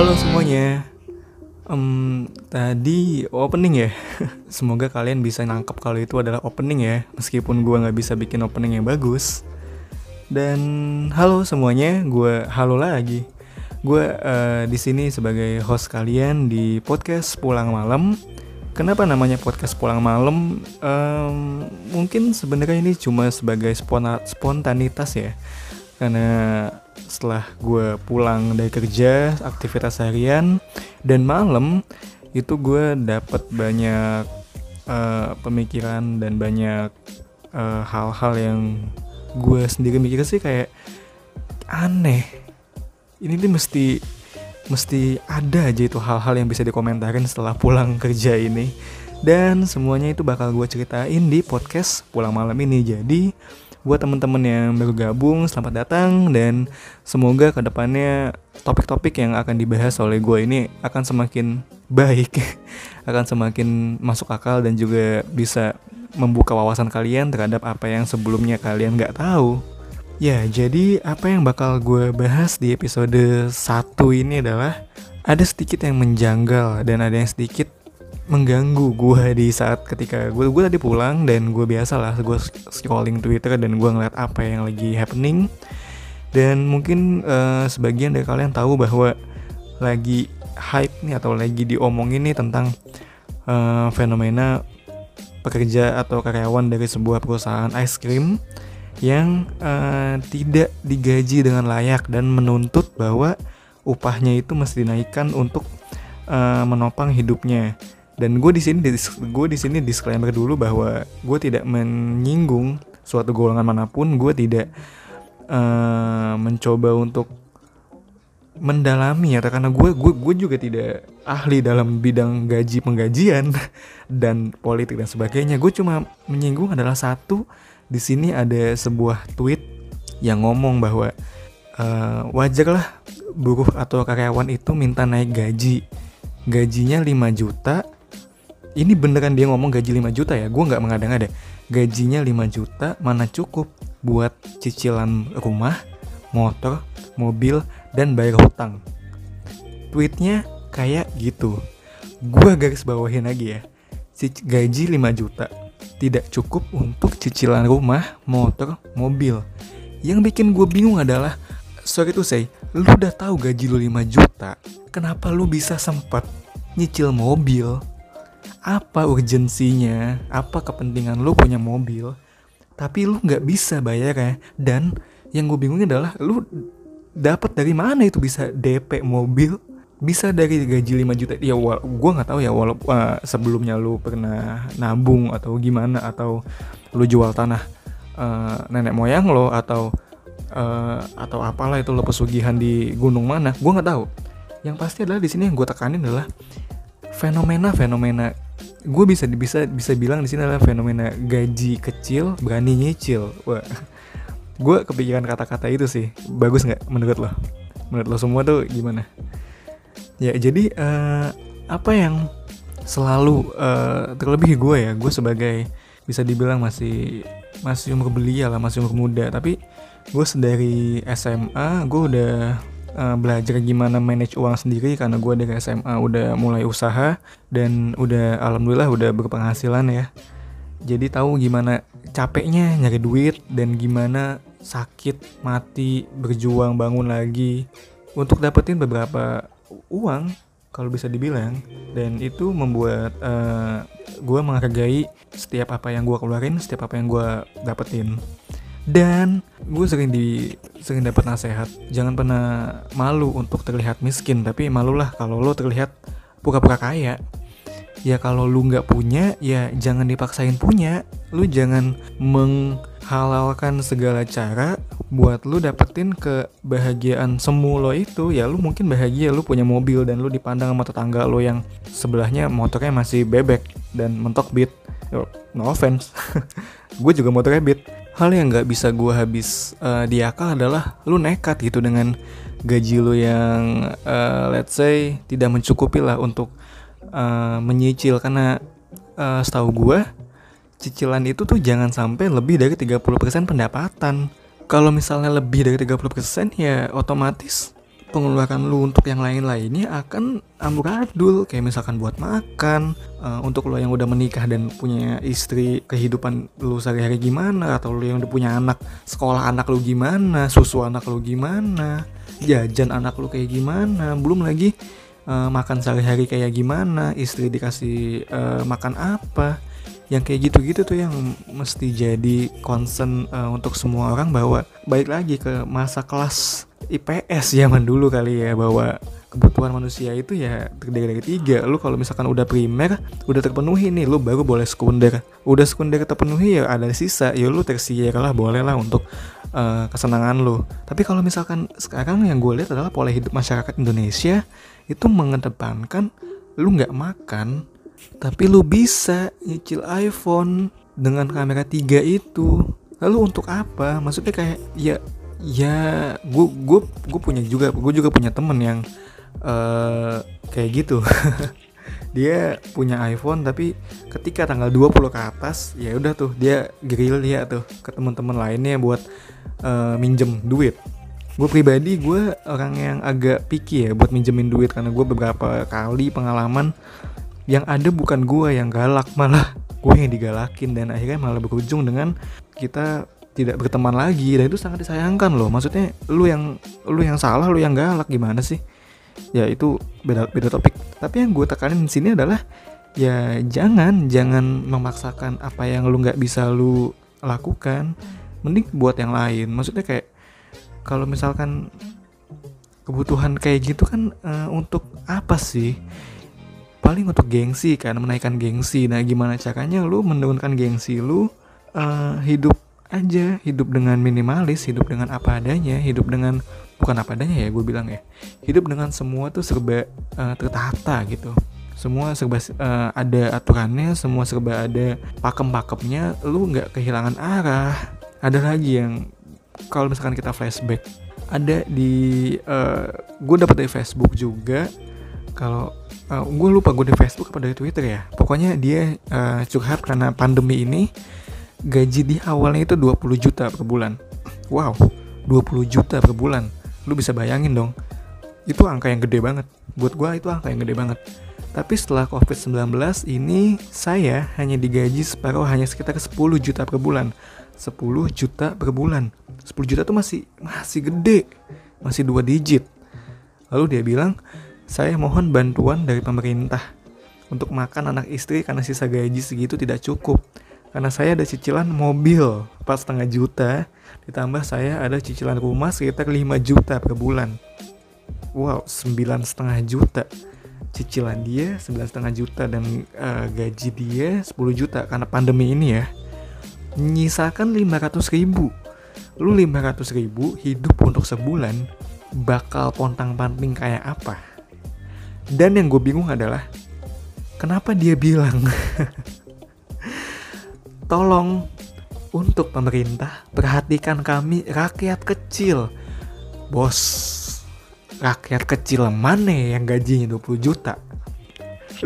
Halo semuanya. Um, tadi opening ya. Semoga kalian bisa nangkep kalau itu adalah opening ya, meskipun gue nggak bisa bikin opening yang bagus. Dan halo semuanya, gue halo lagi. Gue uh, di sini sebagai host kalian di podcast Pulang Malam. Kenapa namanya podcast Pulang Malam? Um, mungkin sebenarnya ini cuma sebagai spontanitas ya karena setelah gue pulang dari kerja aktivitas harian dan malam itu gue dapat banyak uh, pemikiran dan banyak eh, hal-hal uh, yang gue sendiri mikir sih kayak aneh. Ini tuh mesti mesti ada aja itu hal-hal yang bisa dikomentarin setelah pulang kerja ini. Dan semuanya itu bakal gue ceritain di podcast pulang malam ini. Jadi buat teman-teman yang baru gabung selamat datang. Dan semoga ke depannya topik-topik yang akan dibahas oleh gue ini akan semakin baik akan semakin masuk akal dan juga bisa membuka wawasan kalian terhadap apa yang sebelumnya kalian nggak tahu. Ya jadi apa yang bakal gue bahas di episode 1 ini adalah ada sedikit yang menjanggal dan ada yang sedikit mengganggu gue di saat ketika gue gue tadi pulang dan gue biasa lah gue scrolling Twitter dan gue ngeliat apa yang lagi happening. Dan mungkin uh, sebagian dari kalian tahu bahwa lagi hype nih atau lagi diomongin nih tentang uh, fenomena pekerja atau karyawan dari sebuah perusahaan ice cream yang uh, tidak digaji dengan layak dan menuntut bahwa upahnya itu mesti dinaikkan untuk uh, menopang hidupnya dan gue di sini gue di sini disclaimer dulu bahwa gue tidak menyinggung suatu golongan mana pun. Gue tidak uh, mencoba untuk mendalami ya karena gue gue gue juga tidak ahli dalam bidang gaji penggajian dan politik dan sebagainya. Gue cuma menyinggung adalah satu di sini ada sebuah tweet yang ngomong bahwa uh, wajarlah buruh atau karyawan itu minta naik gaji. Gajinya 5 juta ini beneran dia ngomong gaji 5 juta ya? Gue nggak mengada-ngada. Gajinya 5 juta mana cukup buat cicilan rumah motor mobil dan bayar hutang. Tweetnya kayak gitu. Gue garis bawahin lagi ya. Gaji 5 juta tidak cukup untuk cicilan rumah, motor, mobil. Yang bikin gue bingung adalah, sorry to say, lu udah tahu gaji lu 5 juta, kenapa lu bisa sempat nyicil mobil, apa urgensinya, apa kepentingan lu punya mobil, tapi lu nggak bisa bayar ya. Dan yang gue bingungnya adalah lu dapat dari mana itu bisa DP mobil? Bisa dari gaji 5 juta. Ya gue nggak tahu ya walaupun uh, sebelumnya lu pernah nabung atau gimana atau lu jual tanah uh, nenek moyang lo atau uh, atau apalah itu lo pesugihan di gunung mana? Gue nggak tahu. Yang pasti adalah di sini yang gue tekanin adalah fenomena-fenomena gue bisa bisa bisa bilang di sini adalah fenomena gaji kecil berani nyicil. Wah gue kepikiran kata-kata itu sih. Bagus nggak menurut lo? Menurut lo semua tuh gimana? Ya jadi uh, apa yang selalu uh, terlebih gue ya gue sebagai bisa dibilang masih masih umur belia lah masih umur muda. Tapi gue dari SMA gue udah uh, belajar gimana manage uang sendiri karena gue dari SMA udah mulai usaha dan udah alhamdulillah udah berpenghasilan ya. Jadi tahu gimana capeknya nyari duit dan gimana sakit mati berjuang bangun lagi untuk dapetin beberapa uang kalau bisa dibilang. Dan itu membuat uh, eh, gue menghargai setiap apa yang gue keluarin setiap apa yang gue dapetin dan gue sering di sering dapat nasihat jangan pernah malu untuk terlihat miskin tapi malulah kalau lo terlihat pura-pura kaya. Ya kalau lu nggak punya ya jangan dipaksain punya. Lu jangan menghalalkan segala cara buat lu dapetin kebahagiaan semu lo itu. Ya lu mungkin bahagia lu punya mobil dan lu dipandang sama tetangga lo yang sebelahnya motornya masih bebek dan mentok beat. No offense. Gue juga motornya beat hal yang nggak bisa gue habis uh, di akal adalah lu nekat gitu dengan gaji lu yang uh, let's say tidak mencukupi lah untuk uh, menyicil karena uh, setahu gue cicilan itu tuh jangan sampai lebih dari 30% pendapatan. Kalau misalnya lebih dari 30% ya otomatis pengeluaran lu untuk yang lain-lainnya akan amburadul kayak misalkan buat makan uh, untuk lo yang udah menikah dan punya istri kehidupan lu sehari-hari gimana? Atau lu yang udah punya anak sekolah anak lu gimana? Susu anak lu gimana? Jajan anak lu kayak gimana? Belum lagi uh, makan sehari-hari kayak gimana? Istri dikasih uh, makan apa yang kayak gitu-gitu tuh yang mesti jadi concern uh, untuk semua orang bahwa baik lagi ke masa kelas IPS zaman dulu kali ya bahwa kebutuhan manusia itu ya terdiri dari tiga. Lu kalau misalkan udah primer udah terpenuhi nih lu baru boleh sekunder. Udah sekunder terpenuhi ya ada sisa. Ya lu tersier lah boleh lah untuk uh, kesenangan lu. Tapi kalau misalkan sekarang yang gue lihat adalah pola hidup masyarakat Indonesia itu mengedepankan lu nggak makan tapi lu bisa nyicil iPhone dengan kamera 3 itu. Lalu untuk apa? Maksudnya kayak ya ya gue gue gue punya juga gue juga punya temen yang uh, kayak gitu. dia punya iPhone tapi ketika tanggal 20 ke atas ya udah tuh dia grill dia tuh ke teman-teman lainnya buat uh, minjem duit gue pribadi gue orang yang agak picky ya buat minjemin duit karena gue beberapa kali pengalaman yang ada bukan gue yang galak malah gue yang digalakin dan akhirnya malah berujung dengan kita tidak berteman lagi. Dan itu sangat disayangkan loh. Maksudnya lu yang lu yang salah lu yang galak gimana sih? Ya itu beda beda topik. Tapi yang gue tekanin di sini adalah ya jangan jangan memaksakan apa yang lu nggak bisa lu lakukan. Mending buat yang lain. Maksudnya kayak kalau misalkan kebutuhan kayak gitu kan uh, untuk apa sih paling untuk gengsi kan menaikkan gengsi. Nah gimana caranya lu menurunkan gengsi lu uh, hidup aja hidup dengan minimalis hidup dengan apa adanya hidup dengan bukan apa adanya ya gue bilang ya hidup dengan semua tuh serba uh, tertata gitu. Semua serba uh, ada aturannya semua serba ada pakem-pakemnya lu nggak kehilangan arah. Ada lagi yang kalau misalkan kita flashback ada di uh, gue dapet dari Facebook juga kalau uh, gue lupa gue di Facebook apa dari Twitter ya. Pokoknya dia uh, curhat karena pandemi ini gaji di awalnya itu 20 juta per bulan. Wow 20 juta per bulan. Lu bisa bayangin dong. Itu angka yang gede banget. Buat gue itu angka yang gede banget. Tapi setelah COVID-19 ini saya hanya digaji separuh hanya sekitar 10 juta per bulan. 10 juta per bulan. 10 juta tuh masih masih gede. Masih dua digit. Lalu dia bilang saya mohon bantuan dari pemerintah untuk makan anak istri karena sisa gaji segitu tidak cukup. Karena saya ada cicilan mobil 4,5 juta, ditambah saya ada cicilan rumah sekitar 5 juta per bulan. Wow, 9,5 juta. Cicilan dia 9,5 juta dan uh, gaji dia 10 juta karena pandemi ini ya. Nyisakan 500 ribu. Lu 500 ribu hidup untuk sebulan bakal pontang panting kayak apa? Dan yang gue bingung adalah kenapa dia bilang tolong untuk pemerintah perhatikan kami rakyat kecil. Bos, rakyat kecil mana yang gajinya 20 juta?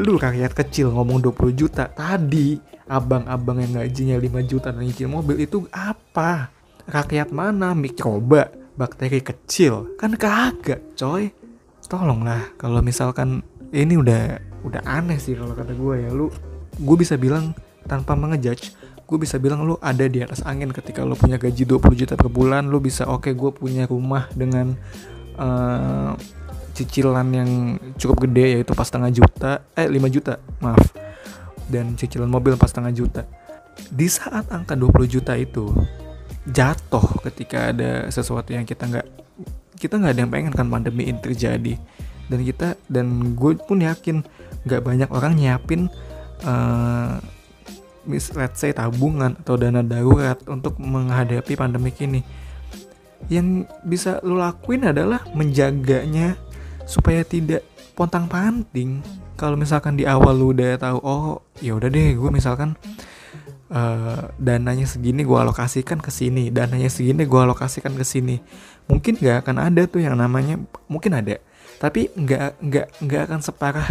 Lu rakyat kecil ngomong 20 juta tadi abang-abang yang gajinya 5 juta dan nyicil mobil itu apa? Rakyat mana? Mikroba, bakteri kecil? Kan kagak, coy tolonglah kalau misalkan ini udah udah aneh sih kalau kata gue ya. Lu gue bisa bilang tanpa mengejudge gue bisa bilang lu ada di atas angin ketika lu punya gaji 20 juta per bulan lu bisa oke okay, gue punya rumah dengan uh, cicilan yang cukup gede yaitu pas setengah juta eh 5 juta maaf. Dan cicilan mobil pas setengah juta. Di saat angka 20 juta itu jatuh ketika ada sesuatu yang kita nggak kita nggak ada yang pengen kan pandemi ini terjadi. Dan kita dan gue pun yakin nggak banyak orang nyiapin uh, let's say tabungan atau dana darurat untuk menghadapi pandemi ini. Yang bisa lo lakuin adalah menjaganya supaya tidak pontang panting. Kalau misalkan di awal lu udah tahu oh ya udah deh gue misalkan uh, dananya segini gue alokasikan ke sini dananya segini gue alokasikan ke sini mungkin nggak akan ada tuh yang namanya mungkin ada tapi nggak nggak nggak akan separah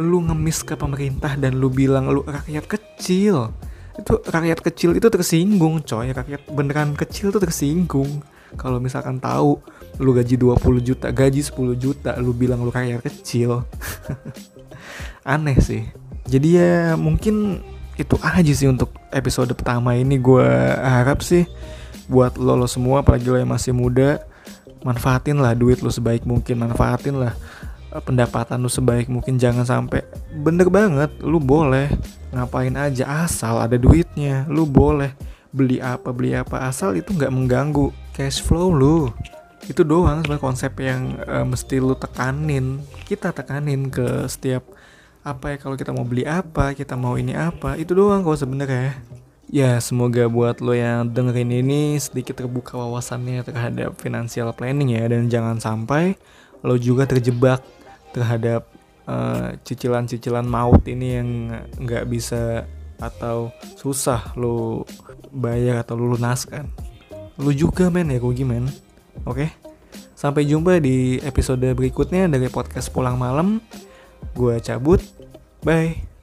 lu ngemis ke pemerintah dan lu bilang lu rakyat kecil. Itu rakyat kecil itu tersinggung coy. Rakyat beneran kecil tuh tersinggung. Kalau misalkan tahu lu gaji 20 juta gaji 10 juta lu bilang lu kaya kecil. Aneh sih. Jadi ya mungkin itu aja sih untuk episode pertama ini. Gue harap sih buat lo lo semua apalagi lo yang masih muda manfaatin lah duit lo sebaik mungkin manfaatin lah eh, pendapatan lu sebaik mungkin. Jangan sampai bener banget lu boleh ngapain aja asal ada duitnya lu boleh beli apa beli apa asal itu nggak mengganggu cash flow lu. Itu doang sebenarnya konsep yang uh, mesti lu tekanin kita tekanin ke setiap apa ya kalau kita mau beli apa kita mau ini apa itu doang kalau sebenarnya Ya semoga buat lo yang dengerin ini sedikit terbuka wawasannya terhadap financial planning ya dan jangan sampai lo juga terjebak terhadap eh, cicilan-cicilan maut ini yang nggak bisa atau susah lo bayar atau lo lunaskan. Lo juga men ya gue men. Oke. Sampai jumpa di episode berikutnya dari podcast pulang malam. Gue cabut. Bye.